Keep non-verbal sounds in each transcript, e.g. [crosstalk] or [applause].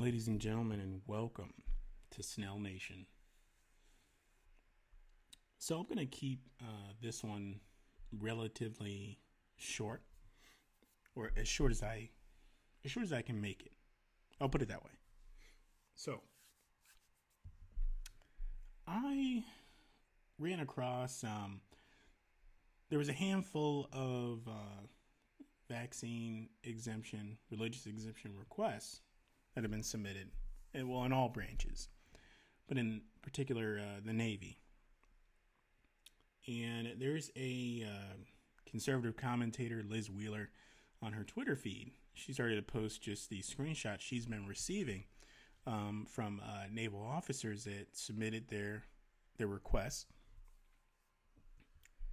Ladies and gentlemen, and welcome to Snell Nation. So, I'm going to keep uh, this one relatively short, or as short as I, as short as I can make it. I'll put it that way. So, I ran across um, there was a handful of uh, vaccine exemption, religious exemption requests that have been submitted, and well, in all branches, but in particular uh, the Navy. And there's a uh, conservative commentator, Liz Wheeler, on her Twitter feed. She started to post just the screenshots she's been receiving um, from uh, naval officers that submitted their their requests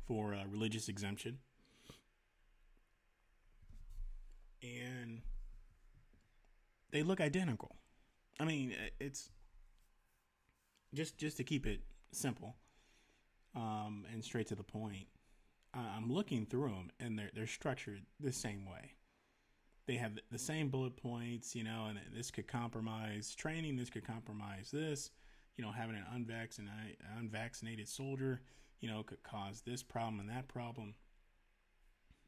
for uh, religious exemption. And they look identical. I mean, it's just just to keep it simple um, and straight to the point. I'm looking through them, and they're they're structured the same way. They have the same bullet points, you know, and this could compromise training. This could compromise this, you know, having an unvaccinated unvaccinated soldier, you know, could cause this problem and that problem.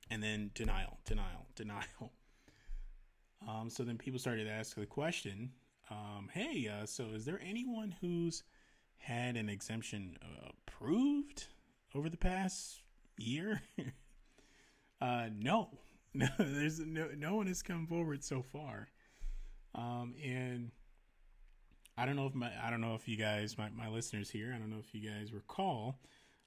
And then denial, denial, [laughs] denial. Um, so then people started to ask the question, um, "Hey, uh, so is there anyone who's had an exemption uh, approved over the past year?" [laughs] uh, no, [laughs] no, there's no no one has come forward so far, um, and I don't know if my I don't know if you guys my my listeners here I don't know if you guys recall,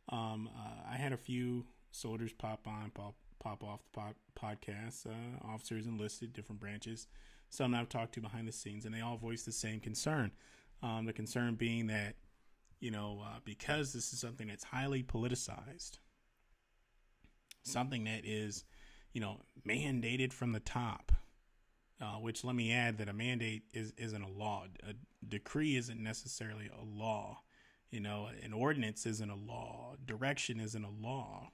um, uh, I had a few soldiers pop on pop pop off the pod, podcast, uh, officers enlisted, different branches. Some I've talked to behind the scenes, and they all voiced the same concern. Um, the concern being that, you know, uh, because this is something that's highly politicized, something that is, you know, mandated from the top. Uh, which let me add that a mandate is isn't a law. A decree isn't necessarily a law. You know, an ordinance isn't a law. Direction isn't a law.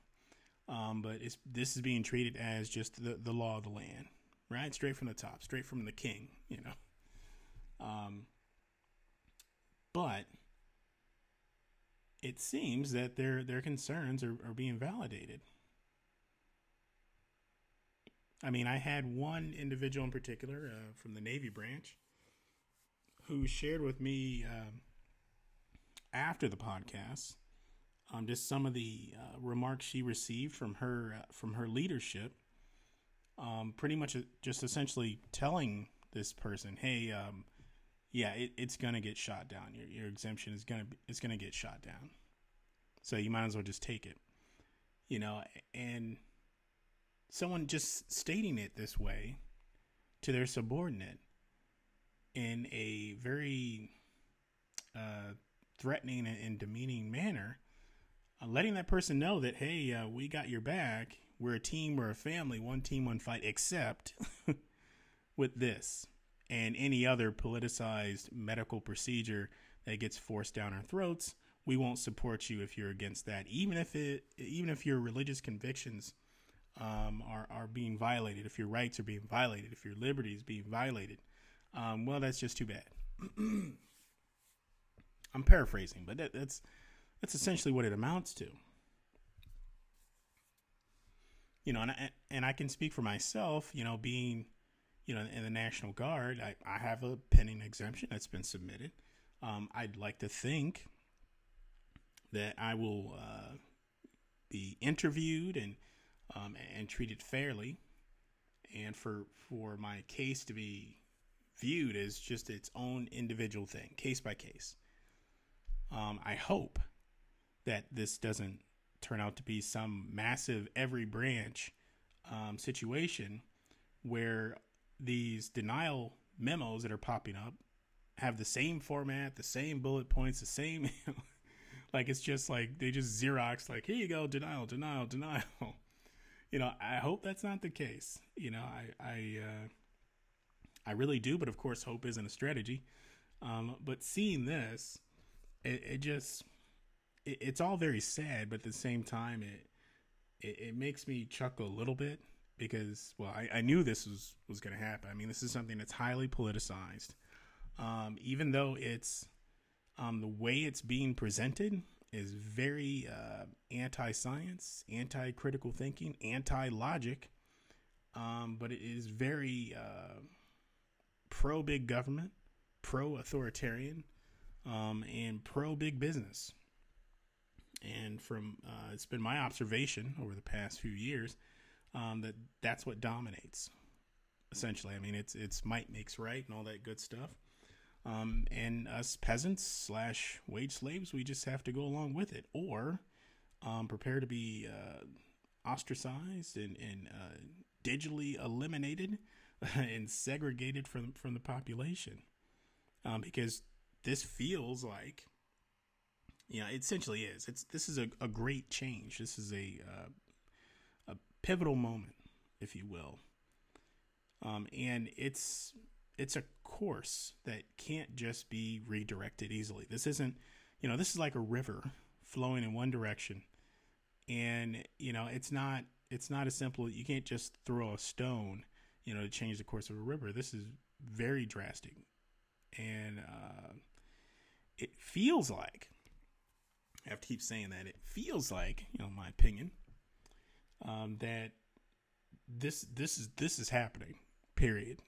Um, but it's this is being treated as just the, the law of the land, right? Straight from the top, straight from the king, you know. Um, but it seems that their their concerns are, are being validated. I mean, I had one individual in particular uh, from the Navy branch who shared with me um, after the podcast um, just some of the uh, remarks she received from her uh, from her leadership. Um, pretty much just essentially telling this person, "Hey, um, yeah, it, it's gonna get shot down. Your your exemption is gonna it's gonna get shot down. So you might as well just take it." You know, and someone just stating it this way to their subordinate in a very uh, threatening and demeaning manner uh, letting that person know that hey, uh, we got your back. We're a team. We're a family. One team, one fight. Except [laughs] with this and any other politicized medical procedure that gets forced down our throats, we won't support you if you're against that. Even if it, even if your religious convictions um, are are being violated, if your rights are being violated, if your liberty is being violated, um, well, that's just too bad. [clears throat] I'm paraphrasing, but that, that's that's essentially what it amounts to. You know, and I, and I can speak for myself, you know, being, you know, in the National Guard, I, I have a pending exemption that's been submitted. Um, I'd like to think that I will uh, be interviewed and um, and treated fairly, and for for my case to be viewed as just its own individual thing, case by case. Um, I hope that this doesn't turn out to be some massive every branch um, situation where these denial memos that are popping up have the same format, the same bullet points, the same. [laughs] like it's just like they just Xerox, like, here you go, denial, denial, denial. [laughs] you know, I hope that's not the case. You know, I, I, uh, I really do, but of course, hope isn't a strategy. Um, but seeing this, it, it just it, it's all very sad, but at the same time, it, it, it makes me chuckle a little bit because well, I, I knew this was was going to happen. I mean, this is something that's highly politicized. um, even though it's um, the way it's being presented is very uh, anti-science, anti-critical thinking, anti-logic, um, but it is very uh, pro-big government, pro-authoritarian, um, and pro-big business. And from uh, it's been my observation over the past few years um, that that's what dominates. Essentially, I mean it's it's might makes right and all that good stuff. Um, and us peasants slash wage slaves, we just have to go along with it, or um, prepare to be uh, ostracized and, and uh, digitally eliminated [laughs] and segregated from from the population, um, because this feels like, know, it essentially is. It's this is a, a great change. This is a uh, a pivotal moment, if you will, um, and it's it's a course that can't just be redirected easily. This isn't, you know, this is like a river flowing in one direction. And, you know, it's not it's not as simple you can't just throw a stone, you know, to change the course of a river. This is very drastic. And uh, it feels like I have to keep saying that. It feels like, you know, my opinion, um, that this this is this is happening. Period.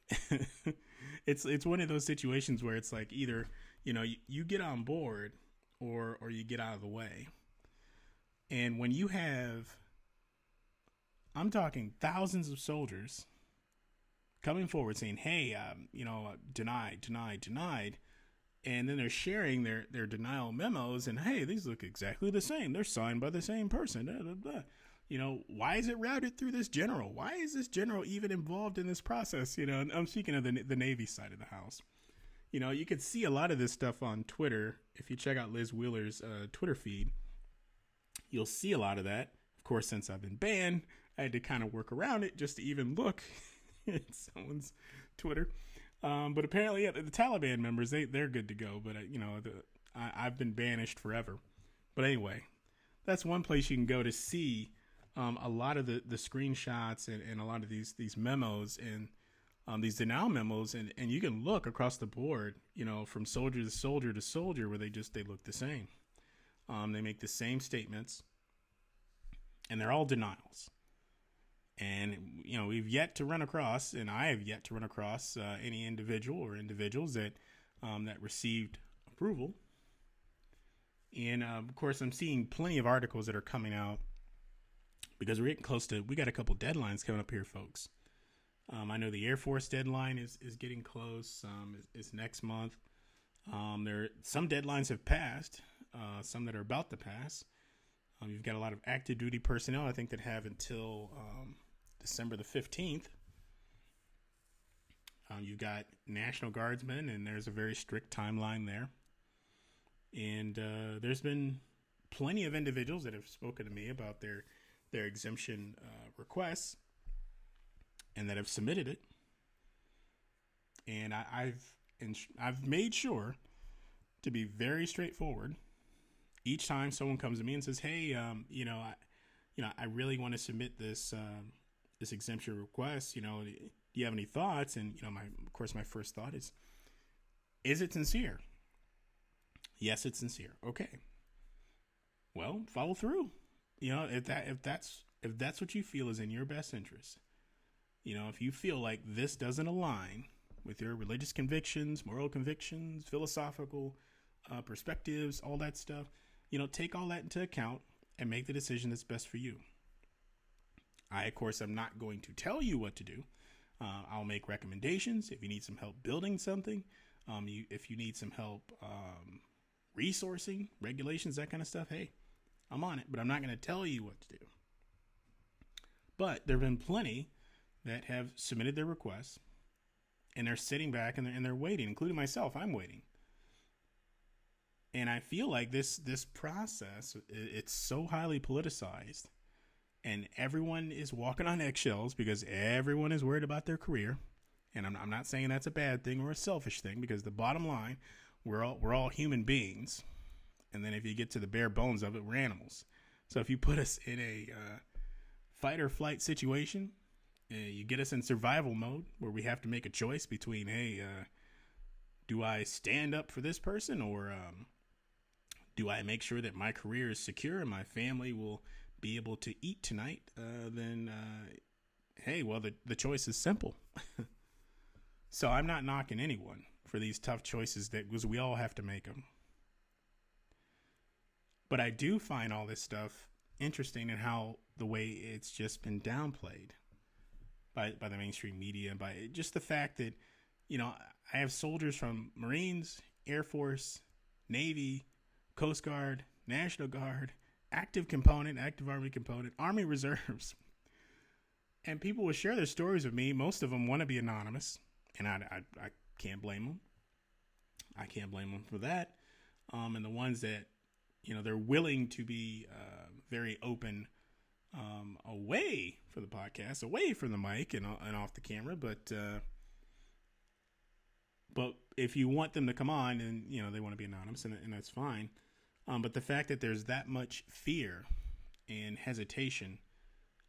[laughs] it's it's one of those situations where it's like either you know you, you get on board or or you get out of the way. And when you have I'm talking thousands of soldiers coming forward saying, "Hey, um, you know, denied, denied, denied," and then they're sharing their their denial memos, and hey, these look exactly the same. They're signed by the same person. Blah, blah, blah. You know, why is it routed through this general? Why is this general even involved in this process? You know, I'm speaking of the the Navy side of the house. You know, you can see a lot of this stuff on Twitter. If you check out Liz Wheeler's uh, Twitter feed, you'll see a lot of that. Of course, since I've been banned, I had to kind of work around it just to even look [laughs] at someone's Twitter. Um, but apparently, yeah, the, the, Taliban members they they're good to go. But uh, you know, the, I, I've been banished forever. But anyway, that's one place you can go to see um, a lot of the, the screenshots and, and a lot of these these memos and um, these denial memos and, and you can look across the board you know from soldier to soldier to soldier where they just they look the same um, they make the same statements and they're all denials and you know we've yet to run across and i have yet to run across uh, any individual or individuals that um, that received approval and uh, of course i'm seeing plenty of articles that are coming out because we're getting close to we got a couple deadlines coming up here, folks. Um, I know the Air Force deadline is, is getting close. Um, is, is next month. Um, there some deadlines have passed, uh, some that are about to pass. Um, you've got a lot of active duty personnel, I think, that have until um, December the fifteenth. Um, you've got National Guardsmen, and there's a very strict timeline there. And uh, there's been plenty of individuals that have spoken to me about their their exemption uh, requests and that have submitted it. And I, have I've made sure to be very straightforward. Each time someone comes to me and says, "Hey, um, you know, I, you know, I really want to submit this um, this exemption request. You know, do you have any thoughts?" And you know, my of course, my first thought is, "Is it sincere?" Yes, it's sincere. Okay. Well, follow through you know if that if that's if that's what you feel is in your best interest you know if you feel like this doesn't align with your religious convictions moral convictions philosophical uh, perspectives all that stuff you know take all that into account and make the decision that's best for you i of course am not going to tell you what to do uh, i'll make recommendations if you need some help building something um, you, if you need some help um, resourcing regulations that kind of stuff hey I'm on it, but I'm not going to tell you what to do. But there have been plenty that have submitted their requests and they're sitting back and they're, and they're waiting, including myself. I'm waiting. And I feel like this this process it's so highly politicized and everyone is walking on eggshells because everyone is worried about their career. And I'm, I'm not saying that's a bad thing or a selfish thing because the bottom line, we're all we're all human beings and then if you get to the bare bones of it, we're animals. So if you put us in a uh, fight or flight situation, uh, you get us in survival mode where we have to make a choice between, hey, uh, do I stand up for this person or um, do I make sure that my career is secure and my family will be able to eat tonight? Uh, then, uh, hey, well, the, the choice is simple. [laughs] so I'm not knocking anyone for these tough choices that because we all have to make them. But I do find all this stuff interesting in how the way it's just been downplayed by by the mainstream media and by just the fact that you know I have soldiers from Marines, Air Force, Navy, Coast Guard, National Guard, active component, active Army component, Army [laughs] Reserves. And people will share their stories with me. Most of them want to be anonymous, and I, I, I can't blame them. I can't blame them for that. Um, and the ones that, you know, they're willing to be uh, very open um, away for the podcast, away from the mic and, and off the camera. But uh, but if you want them to come on, and you know they want to be anonymous, and, and that's fine. Um, but the fact that there's that much fear and hesitation,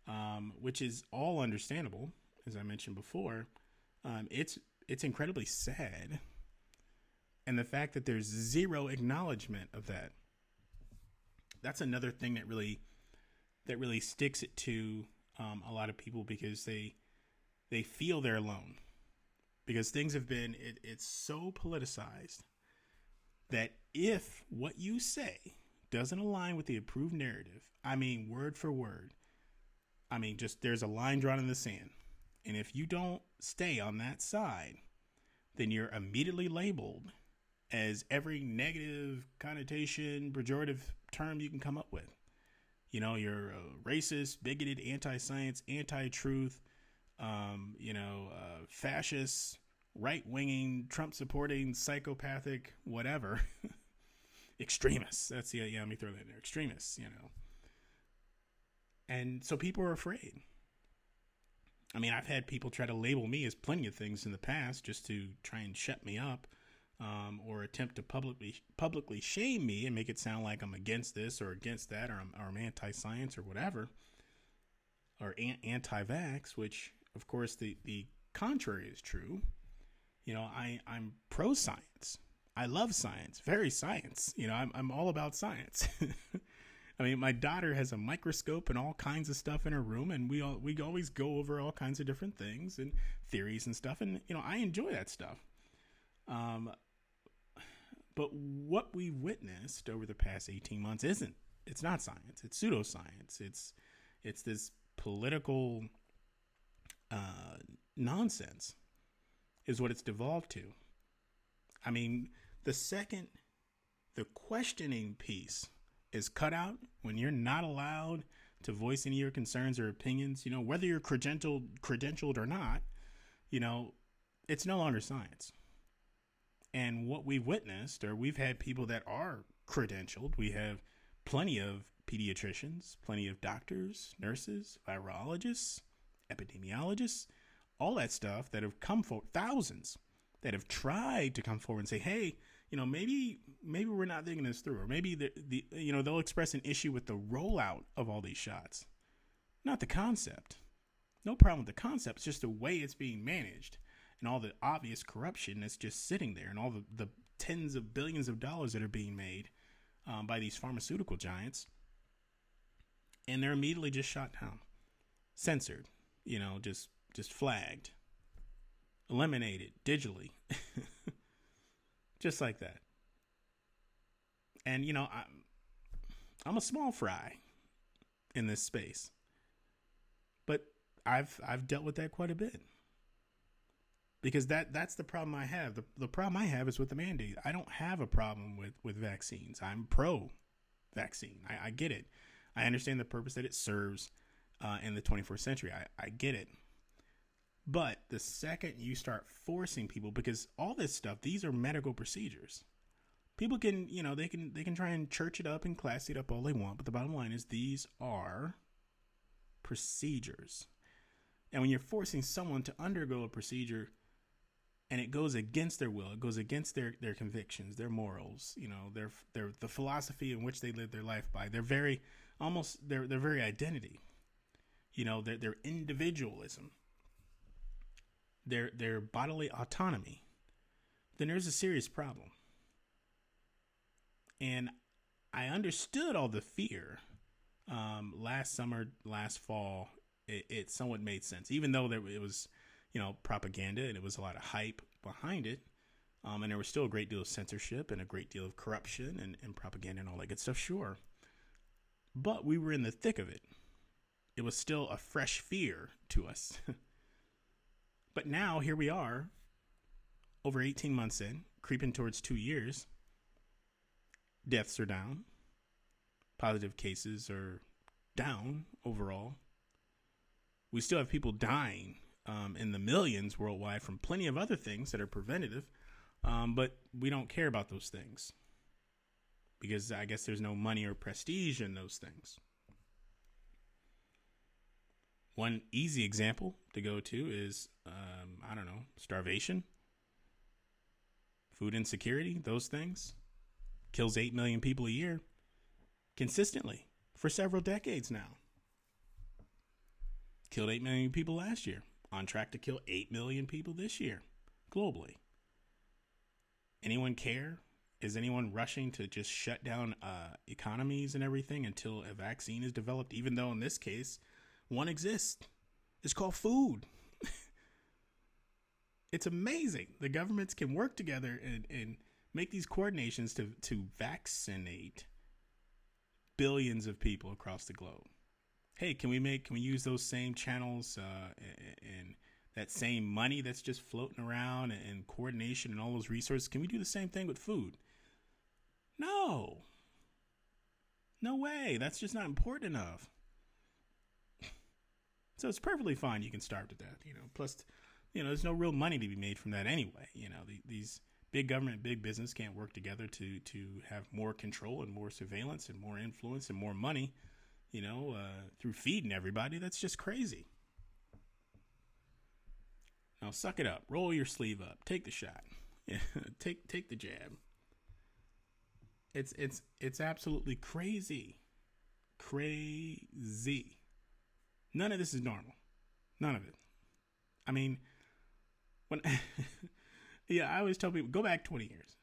um, which is all understandable, as I mentioned before, um, it's it's incredibly sad. And the fact that there's zero acknowledgement of that, that's another thing that really that really sticks it to um, a lot of people because they they feel they're alone because things have been it, it's so politicized that if what you say doesn't align with the approved narrative i mean word for word i mean just there's a line drawn in the sand. And if you don't stay on that side then you're immediately labeled as every negative connotation pejorative term you can come up with. You know, you're racist, bigoted, anti-science, anti-truth, um, you know, uh, fascist, right-winging, Trump-supporting, psychopathic, whatever. [laughs] extremists. That's the yeah. Let me throw that in there. Extremists. You know. And so people are afraid. I mean, I've had people try to label me as plenty of things in the past just to try and shut me up um, or attempt to publicly publicly shame me and make it sound like I'm against this or against that or I'm, or I'm anti-science or whatever or an- anti-vax, which of course the the contrary is true. You know, I I'm pro science. I love science, very science. You know, I'm I'm all about science. [laughs] I mean, my daughter has a microscope and all kinds of stuff in her room, and we all we always go over all kinds of different things and theories and stuff, and you know, I enjoy that stuff. Um, but what we've witnessed over the past 18 months isn't it's not science. It's pseudoscience. It's it's this political uh, nonsense is what it's devolved to. I mean, the second the questioning piece is cut out when you're not allowed to voice any of your concerns or opinions, you know, whether you're credentialed credentialed or not, you know, it's no longer science. And what we've witnessed, or we've had people that are credentialed, we have plenty of pediatricians, plenty of doctors, nurses, virologists, epidemiologists, all that stuff that have come for thousands that have tried to come forward and say, hey, you know, maybe maybe we're not thinking this through, or maybe the, the you know they'll express an issue with the rollout of all these shots, not the concept. No problem with the concept; it's just the way it's being managed and all the obvious corruption that's just sitting there and all the, the tens of billions of dollars that are being made um, by these pharmaceutical giants. And they're immediately just shot down, censored, you know, just just flagged, eliminated digitally, [laughs] just like that. And you know, I'm I'm a small fry in this space, but I've I've dealt with that quite a bit because that that's the problem I have. The the problem I have is with the mandate. I don't have a problem with with vaccines. I'm pro vaccine. I, I get it. I understand the purpose that it serves uh, in the 21st century. I, I get it. But the second you start forcing people, because all this stuff, these are medical procedures. People can, you know, they can they can try and church it up and class it up all they want, but the bottom line is these are procedures. And when you're forcing someone to undergo a procedure and it goes against their will. It goes against their their convictions, their morals. You know, their their the philosophy in which they live their life by. Their very almost their their very identity. You know, their their individualism. Their their bodily autonomy. then there's a serious problem. And I understood all the fear um, last summer, last fall. It, it, somewhat made sense, even though there it was, you know, propaganda and it was a lot of hype behind it. Um, and there was still a great deal of censorship and a great deal of corruption and, and propaganda and all that good stuff, sure. But we were in the thick of it. It was still a fresh fear to us. [laughs] but now here we are, over 18 months in, creeping towards two years. Deaths are down. Positive cases are down overall. We still have people dying um, in the millions worldwide from plenty of other things that are preventative, um, but we don't care about those things because I guess there's no money or prestige in those things. One easy example to go to is, um, I don't know, starvation, food insecurity, those things. Kills 8 million people a year consistently for several decades now. Killed 8 million people last year. On track to kill 8 million people this year globally. Anyone care? Is anyone rushing to just shut down uh, economies and everything until a vaccine is developed? Even though in this case, one exists. It's called food. [laughs] it's amazing. The governments can work together and, and make these coordinations to, to vaccinate billions of people across the globe. Hey, can we make can we use those same channels uh, and, that same money that's just floating around and, and coordination and all those resources? Can we do the same thing with food? No. No way. That's just not important enough. So it's perfectly fine. You can starve to death, you know. Plus, you know, there's no real money to be made from that anyway. You know, the, these big government, big business can't work together to to have more control and more surveillance and more influence and more money. You know, uh, through feeding everybody. That's just crazy. Now suck it up. Roll your sleeve up. Take the shot. [laughs] take take the jab. It's it's it's absolutely crazy. Crazy. None of this is normal. None of it. I mean, when [laughs] yeah, I always tell people go back 20 years.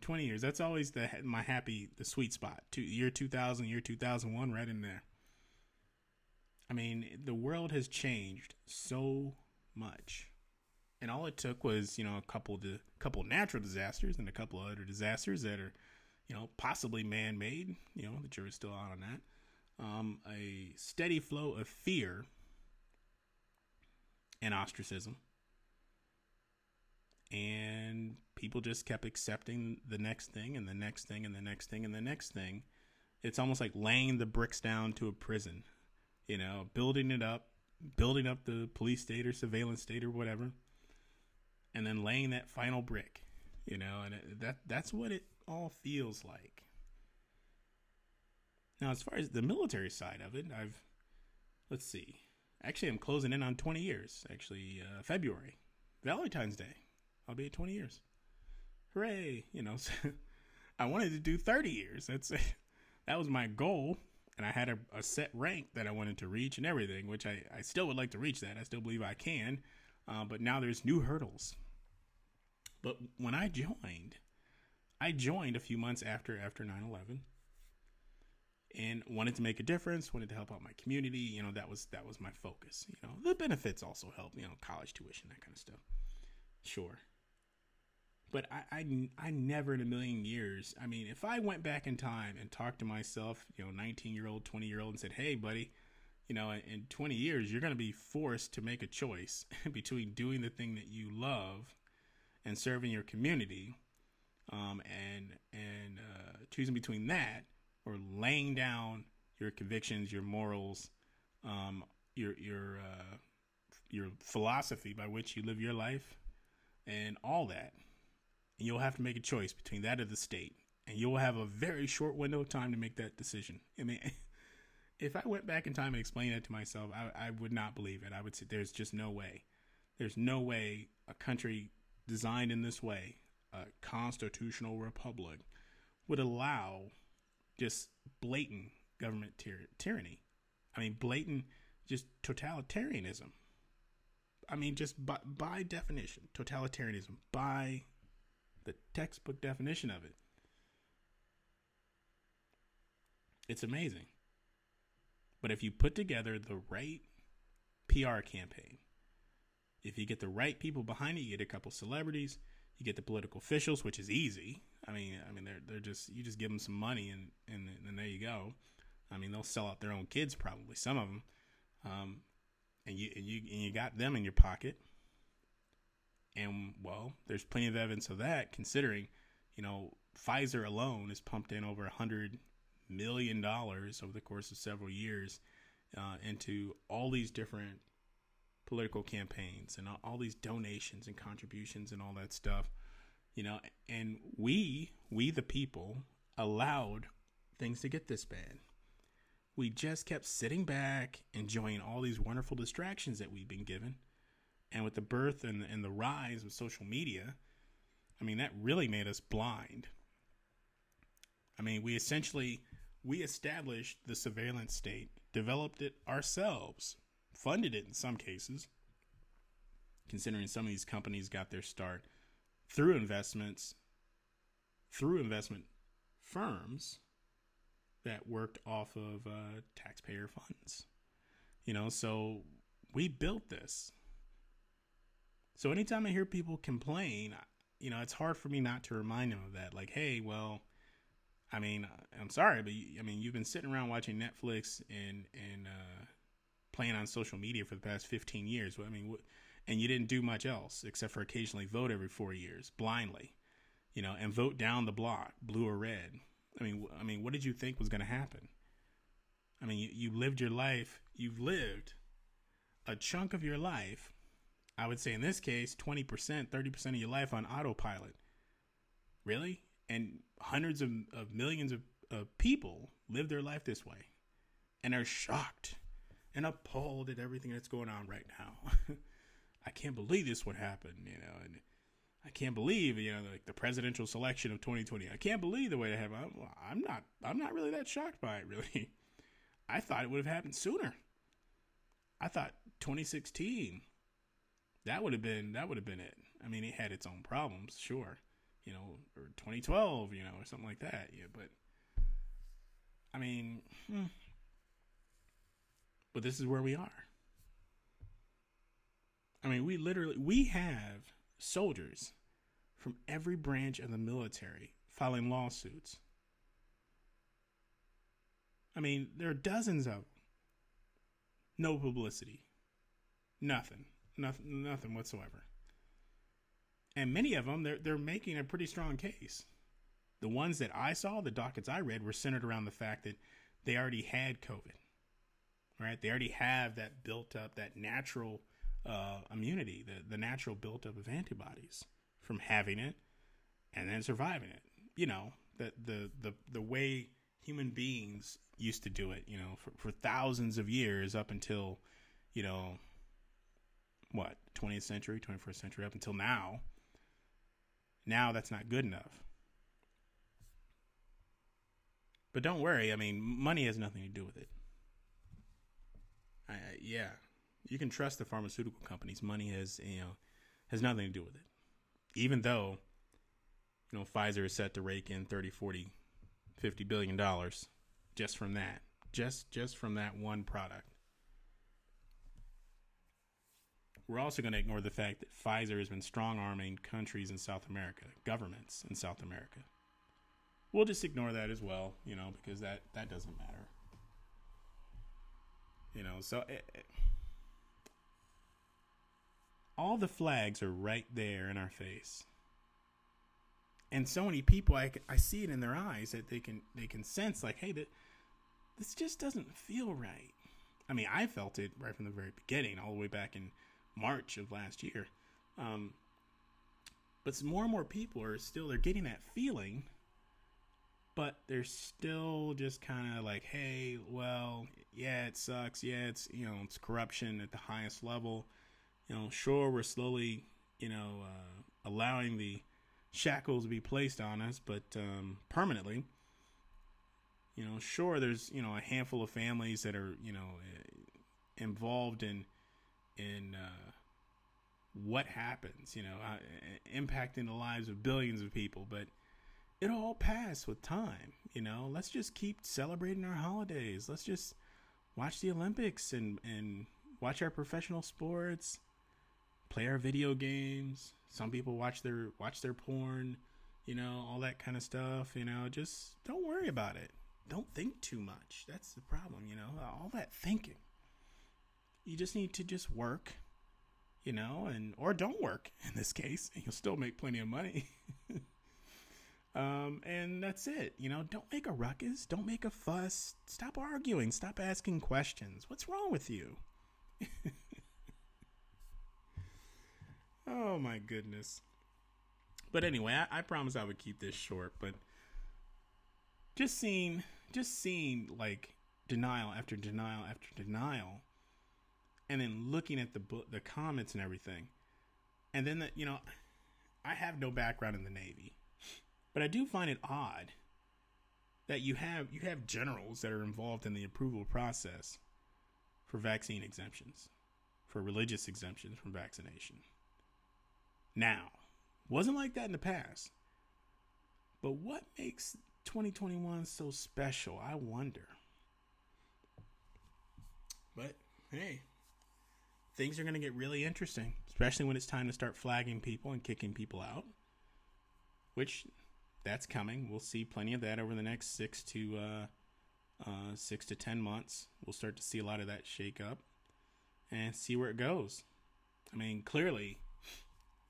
20 years. That's always the my happy the sweet spot. Two, year 2000, year 2001 right in there. I mean, the world has changed so much. And all it took was, you know, a couple of couple natural disasters and a couple other disasters that are, you know, possibly man-made, you know, the jury's still out on that um, a steady flow of fear and ostracism. And people just kept accepting the next thing and the next thing and the next thing and the next thing. It's almost like laying the bricks down to a prison, you know, building it up, building up the police state or surveillance state or whatever, and then laying that final brick, you know, and it, that that's what it all feels like. Now, as far as the military side of it, I've let's see. Actually, I'm closing in on 20 years. Actually, uh, February, Valentine's Day, I'll be at 20 years. Hooray! You know, [laughs] I wanted to do 30 years. That's [laughs] that was my goal, and I had a, a, set rank that I wanted to reach and everything, which I, I still would like to reach that. I still believe I can, uh, but now there's new hurdles. But when I joined, I joined a few months after after 9/11 and wanted to make a difference, wanted to help out my community. You know, that was that was my focus. You know, the benefits also help. You know, college tuition, that kind of stuff. Sure. But I, I, I never in a million years. I mean, if I went back in time and talked to myself, you know, 19 year old, 20 year old, and said, hey, buddy, you know, in 20 years, you're going to be forced to make a choice [laughs] between doing the thing that you love and serving your community, um, and and uh, choosing between that or laying down your convictions, your morals, um, your your uh, your philosophy by which you live your life, and all that. And you'll have to make a choice between that or the state, and you'll have a very short window of time to make that decision. I mean, [laughs] if I went back in time and explained that to myself, I, I would not believe it. I would say there's just no way. There's no way a country designed in this way, a constitutional republic, would allow just blatant government tyr- tyranny. I mean, blatant just totalitarianism. I mean, just by, by definition, totalitarianism by the textbook definition of it. It's amazing. But if you put together the right PR campaign, if you get the right people behind it, you get a couple celebrities, you get the political officials, which is easy. I mean, I mean, they're they're just you just give them some money and and and there you go. I mean, they'll sell out their own kids probably some of them, um, and you and you and you got them in your pocket. And well, there's plenty of evidence of that, considering, you know, Pfizer alone has pumped in over a hundred million dollars over the course of several years uh, into all these different political campaigns and all, all these donations and contributions and all that stuff you know and we we the people allowed things to get this bad. We just kept sitting back enjoying all these wonderful distractions that we've been given. And with the birth and, and the rise of social media i mean that really made us blind. I mean we essentially we established the surveillance state developed it ourselves funded it in some cases considering some of these companies got their start through investments, through investment firms that worked off of uh, taxpayer funds. You know, so we built this. So anytime I hear people complain, you know, it's hard for me not to remind them of that. Like, hey, well, I mean, I'm sorry, but you, I mean, you've been sitting around watching Netflix and and uh, playing on social media for the past 15 years. I mean, what, and you didn't do much else except for occasionally vote every four years blindly, you know, and vote down the block, blue or red. I mean, I mean, what did you think was going to happen? I mean, you, you lived your life. You've lived a chunk of your life. I would say in this case, 20%, 30% of your life on autopilot. Really? And hundreds of, of millions of, of people live their life this way and are shocked and appalled at everything that's going on right now. [laughs] I can't believe this would happen, you know, and I can't believe, you know, like the presidential selection of 2020. I can't believe the way it happened. I'm, I'm not, I'm not really that shocked by it, [laughs] really. I thought it would have happened sooner. I thought 2016, that would have been, that would have been it. I mean, it had its own problems, sure, you know, or 2012, you know, or something like that. Yeah, but I mean, hmm. but this is where we are. I mean, we literally we have soldiers from every branch of the military filing lawsuits. I mean, there are dozens of them. No publicity. Nothing. Nothing nothing whatsoever. And many of them they're they're making a pretty strong case. The ones that I saw, the dockets I read were centered around the fact that they already had COVID. Right? They already have that built up that natural uh, immunity, the, the natural buildup of antibodies from having it and then surviving it. You know, the, the, the, the way human beings used to do it, you know, for, for thousands of years up until, you know, what, 20th century, 21st century, up until now. Now that's not good enough. But don't worry, I mean, money has nothing to do with it. I, yeah, you can trust the pharmaceutical companies. Money has you know has nothing to do with it. Even though you know Pfizer is set to rake in 30, 40, 50 billion dollars just from that. Just just from that one product. We're also going to ignore the fact that Pfizer has been strong arming countries in South America, governments in South America. We'll just ignore that as well, you know, because that that doesn't matter. You know, so it, it, all the flags are right there in our face. And so many people I, I see it in their eyes that they can they can sense like hey that this just doesn't feel right. I mean i felt it right from the very beginning all the way back in march of last year. Um, but more and more people are still they're getting that feeling but they're still just kind of like hey well yeah it sucks. Yeah it's you know it's corruption at the highest level you know, sure, we're slowly, you know, uh, allowing the shackles to be placed on us, but um, permanently. You know, sure, there's you know a handful of families that are you know involved in in uh, what happens, you know, uh, impacting the lives of billions of people, but it'll all pass with time, you know. Let's just keep celebrating our holidays. Let's just watch the Olympics and and watch our professional sports, play our video games. Some people watch their watch their porn, you know, all that kind of stuff, you know, just don't worry about it. Don't think too much. That's the problem, you know. All that thinking. You just need to just work you know, and or don't work [laughs] in this case, and you'll still make plenty of money. [laughs] um, and that's it. You know, don't make a ruckus, don't make a fuss, stop arguing, stop asking questions. What's wrong with you? [laughs] oh my goodness. But anyway, I, I promise I would keep this short, but just seeing just seeing like denial after denial after denial and then looking at the book, the comments and everything, and then the, you know, I have no background in the Navy, but I do find it odd that you have you have generals that are involved in the approval process for vaccine exemptions, for religious exemptions from vaccination. Now, wasn't like that in the past. But what makes 2021 so special? I wonder. But hey, things are going to get really interesting, especially when it's time to start flagging people and kicking people out. Which that's coming. We'll see plenty of that over the next six to uh, uh, six to ten months. We'll start to see a lot of that shake up and see where it goes. I mean, clearly,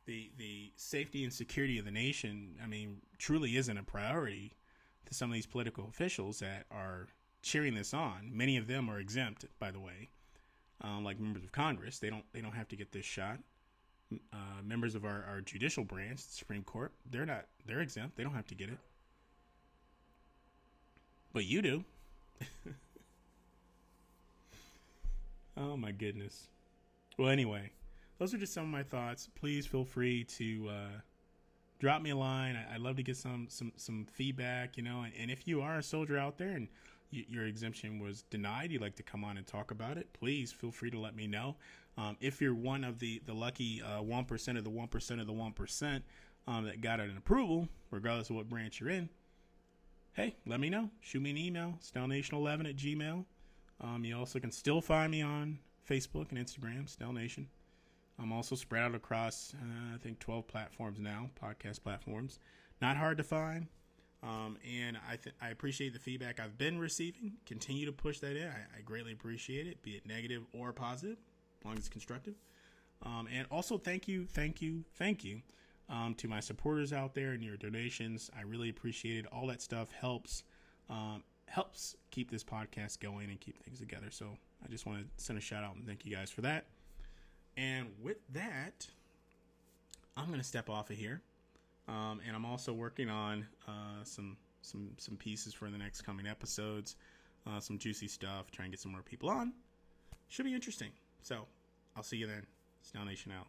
the the safety and security of the nation. I mean, truly isn't a priority to some of these political officials that are cheering this on. Many of them are exempt, by the way um, like members of Congress. They don't they don't have to get this shot. Uh, members of our, our judicial branch, the Supreme Court, they're not they're exempt. They don't have to get it. But you do. [laughs] oh my goodness. Well, anyway, those are just some of my thoughts. Please feel free to uh, drop me a line. I, would love to get some some some feedback. You know, and, and if you are a soldier out there and your exemption was denied, you'd like to come on and talk about it, please feel free to let me know. Um, if you're one of the, the lucky uh, 1% of the 1% of the 1% um, that got an approval, regardless of what branch you're in, hey, let me know. Shoot me an email, snellnation11 at gmail. Um, you also can still find me on Facebook and Instagram, Snellnation. I'm also spread out across, uh, I think, 12 platforms now, podcast platforms. Not hard to find. Um, and I th- I appreciate the feedback I've been receiving. Continue to push that in. I, I greatly appreciate it, be it negative or positive, as long as it's constructive. Um, and also, thank you, thank you, thank you um, to my supporters out there and your donations. I really appreciate it. All that stuff helps um, helps keep this podcast going and keep things together. So I just want to send a shout out and thank you guys for that. And with that, I'm going to step off of here. Um, and I'm also working on uh, some some some pieces for the next coming episodes, uh, some juicy stuff. Try and get some more people on. Should be interesting. So I'll see you then. Snell Nation out.